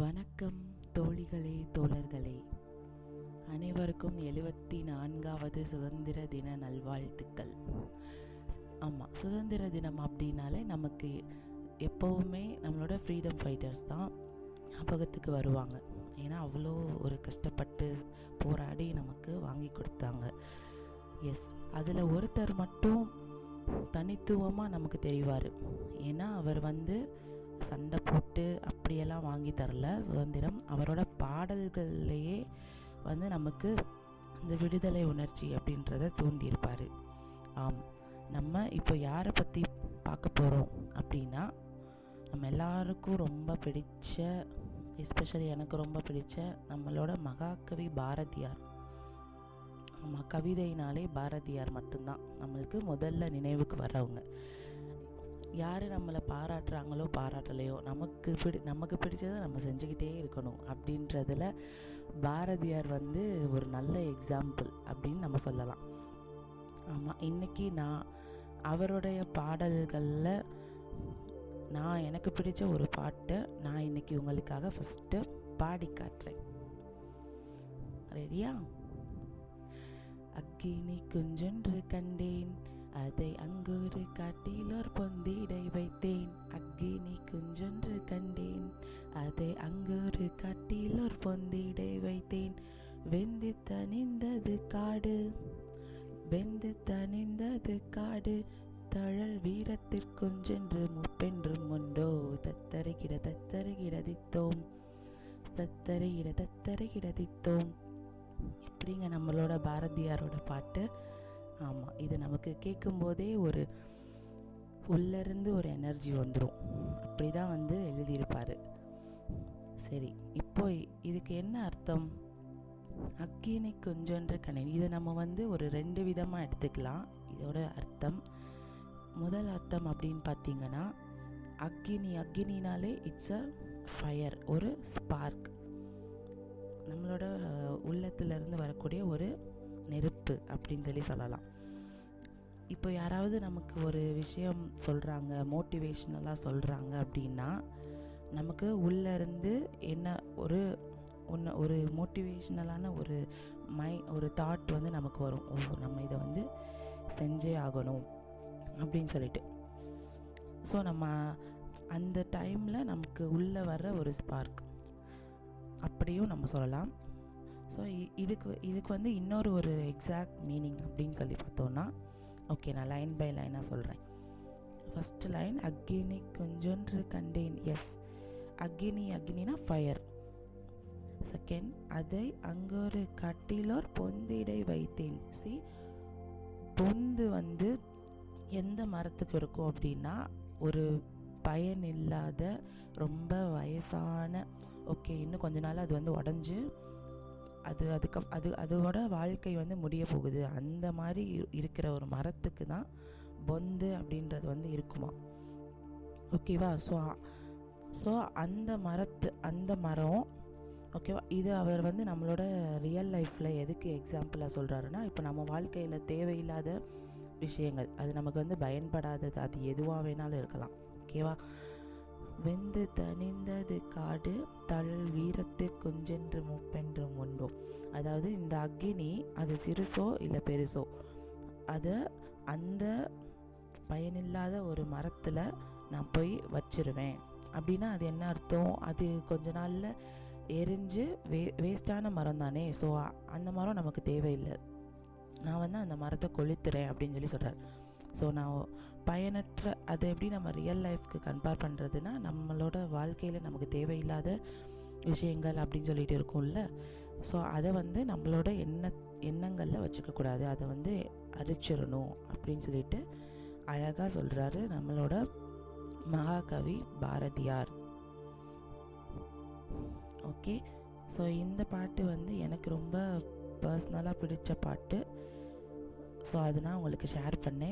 வணக்கம் தோழிகளே தோழர்களே. அனைவருக்கும் எழுபத்தி நான்காவது சுதந்திர தின நல்வாழ்த்துக்கள். ஆமாம் சுதந்திர தினம் அப்படின்னாலே நமக்கு எப்போவுமே நம்மளோட ஃப்ரீடம் ஃபைட்டர்ஸ் தான் ஞாபகத்துக்கு வருவாங்க. ஏன்னா அவ்வளோ ஒரு கஷ்டப்பட்டு போராடி நமக்கு வாங்கி கொடுத்தாங்க. எஸ் அதில் ஒருத்தர் மட்டும் தனித்துவமாக நமக்கு தெரிவார். ஏன்னா அவர் வந்து சண்டை போட்டு அப்படியெல்லாம் வாங்கி தரல சுதந்திரம். அவரோட பாடல்கள்லேயே வந்து நமக்கு இந்த விடுதலை உணர்ச்சி அப்படின்றத தூண்டியிருப்பார். ஆம் நம்ம இப்போ யாரை பற்றி பார்க்க போகிறோம் அப்படின்னா நம்ம எல்லாருக்கும் ரொம்ப பிடிச்ச எஸ்பெஷலி எனக்கு ரொம்ப பிடிச்ச நம்மளோட மகாகவி பாரதியார். ஆமாம் கவிதைனாலே பாரதியார் மட்டும்தான். நம்மளுக்கு முதல்ல நினைவுக்கு வரவங்க யார் நம்மளை பாராட்டுறாங்களோ பாராட்டலையோ நமக்கு பிடி நமக்கு பிடிச்சதை நம்ம செஞ்சுக்கிட்டே இருக்கணும் அப்படின்றதில் பாரதியார் வந்து ஒரு நல்ல எக்ஸாம்பிள் அப்படின்னு நம்ம சொல்லலாம். ஆமாம் இன்றைக்கி நான் அவருடைய பாடல்களில் நான் எனக்கு பிடிச்ச ஒரு பாட்டை நான் இன்னைக்கு உங்களுக்காக ஃபஸ்ட்டு பாடி காட்டுறேன். ரெடியா அக்கினி குஞ்சென்று கண்டேன். அதை அங்கொரு காட்டிலோர் பொந்திடை வைத்தேன். அக்கினி குஞ்சொன்று கண்டேன். அதை அங்கொரு காட்டிலோர் பொந்திடை வைத்தேன். வெந்து தனிந்தது காடு வெந்து தனிந்தது காடு. தழல் வீரத்திற்குஞ்சென்று முப்பென்றும் உண்டோ? தத்தருகிட தத்தருகிடதித்தோம் தத்தருகிட தத்தருகிடதித்தோம் இப்படிங்க நம்மளோட பாரதியாரோட பாட்டு? ஆமாம் இது நமக்கு கேட்கும்போதே ஒரு உள்ளேருந்து ஒரு எனர்ஜி வந்துடும் அப்படி தான் வந்து எழுதியிருப்பார். சரி இப்போ இதுக்கு என்ன அர்த்தம்? அக்கினி கொஞ்சன்ற கணினி. இதை நம்ம வந்து ஒரு ரெண்டு விதமாக எடுத்துக்கலாம். இதோட அர்த்தம் முதல் அர்த்தம் அப்படின்னு பார்த்தீங்கன்னா அக்கினி அக்கினினாலே இட்ஸ் அ ஃபயர் ஒரு ஸ்பார்க் நம்மளோட உள்ளத்துலேருந்து வரக்கூடிய ஒரு நெருப்பு அப்படின்னு சொல்லி சொல்லலாம். இப்போ யாராவது நமக்கு ஒரு விஷயம் சொல்கிறாங்க மோட்டிவேஷ்னலாக சொல்கிறாங்க அப்படின்னா நமக்கு உள்ளேருந்து என்ன ஒரு ஒன்று ஒரு மோட்டிவேஷ்னலான ஒரு மை ஒரு தாட் வந்து நமக்கு வரும். ஓ நம்ம இதை வந்து செஞ்சே ஆகணும் அப்படின்னு சொல்லிட்டு. ஸோ நம்ம அந்த டைமில் நமக்கு உள்ளே வர்ற ஒரு ஸ்பார்க் அப்படியும் நம்ம சொல்லலாம். ஸோ இதுக்கு இதுக்கு வந்து இன்னொரு ஒரு எக்ஸாக்ட் மீனிங் அப்படின்னு சொல்லி பார்த்தோன்னா ஓகே நான் லைன் பை லைனாக சொல்கிறேன் ஃபஸ்ட் லைன் அக்னி கொஞ்சொன்று கண்டேன் எஸ் அக்னி அக்னினா ஃபயர் செகண்ட் அதை அங்கொரு கட்டிலோர் பொந்திடை வைத்தேன். சி பொந்து வந்து எந்த மரத்துக்கு இருக்கும் அப்படின்னா ஒரு பயன் இல்லாத ரொம்ப வயசான ஓகே இன்னும் கொஞ்ச நாள் அது வந்து உடஞ்சி அது அதுக்கு அது அதோட வாழ்க்கை வந்து முடிய போகுது. அந்த மாதிரி இருக்கிற ஒரு மரத்துக்கு தான் பொந்து அப்படின்றது வந்து இருக்குமா? ஓகேவா ஸோ ஸோ அந்த மரத்து அந்த மரம் ஓகேவா இது அவர் வந்து நம்மளோட ரியல் லைஃப்பில் எதுக்கு எக்ஸாம்பிளாக சொல்கிறாருன்னா இப்போ நம்ம வாழ்க்கையில் தேவையில்லாத விஷயங்கள் அது நமக்கு வந்து பயன்படாதது அது எதுவாக வேணாலும் இருக்கலாம். ஓகேவா வெந்து தனிந்தது காடு தள் வீரத்தில் அக்னி அது சிறுசோ இல்லை பெருசோ? அதை அந்த பயனில்லாத ஒரு மரத்தில் நான் போய் வச்சிருவேன். அப்படின்னா அது என்ன அர்த்தம்? அது கொஞ்ச நாளில் எரிஞ்சு வே வேஸ்டான மரம் தானே ஸோ அந்த மரம் நமக்கு தேவையில்லை. நான் வந்து அந்த மரத்தை கொளுத்துறேன் அப்படின்னு சொல்லி சொல்கிறார் ஸோ நான் பயனற்ற அதை எப்படி நம்ம ரியல் லைஃப்க்கு கம்பேர் பண்ணுறதுன்னா நம்மளோட வாழ்க்கையில் நமக்கு தேவையில்லாத விஷயங்கள் அப்படின்னு சொல்லிட்டு இருக்கும்ல? ஸோ அதை வந்து நம்மளோட எண்ண எண்ணங்களில் வச்சுக்கக்கூடாது அதை வந்து அரிச்சிடணும் அப்படின்னு சொல்லிட்டு அழகாக சொல்கிறாரு நம்மளோட மகாகவி பாரதியார். ஓகே ஸோ இந்த பாட்டு வந்து எனக்கு ரொம்ப பர்சனலாக பிடிச்ச பாட்டு. ஸோ அது நான் உங்களுக்கு ஷேர் பண்ணேன்.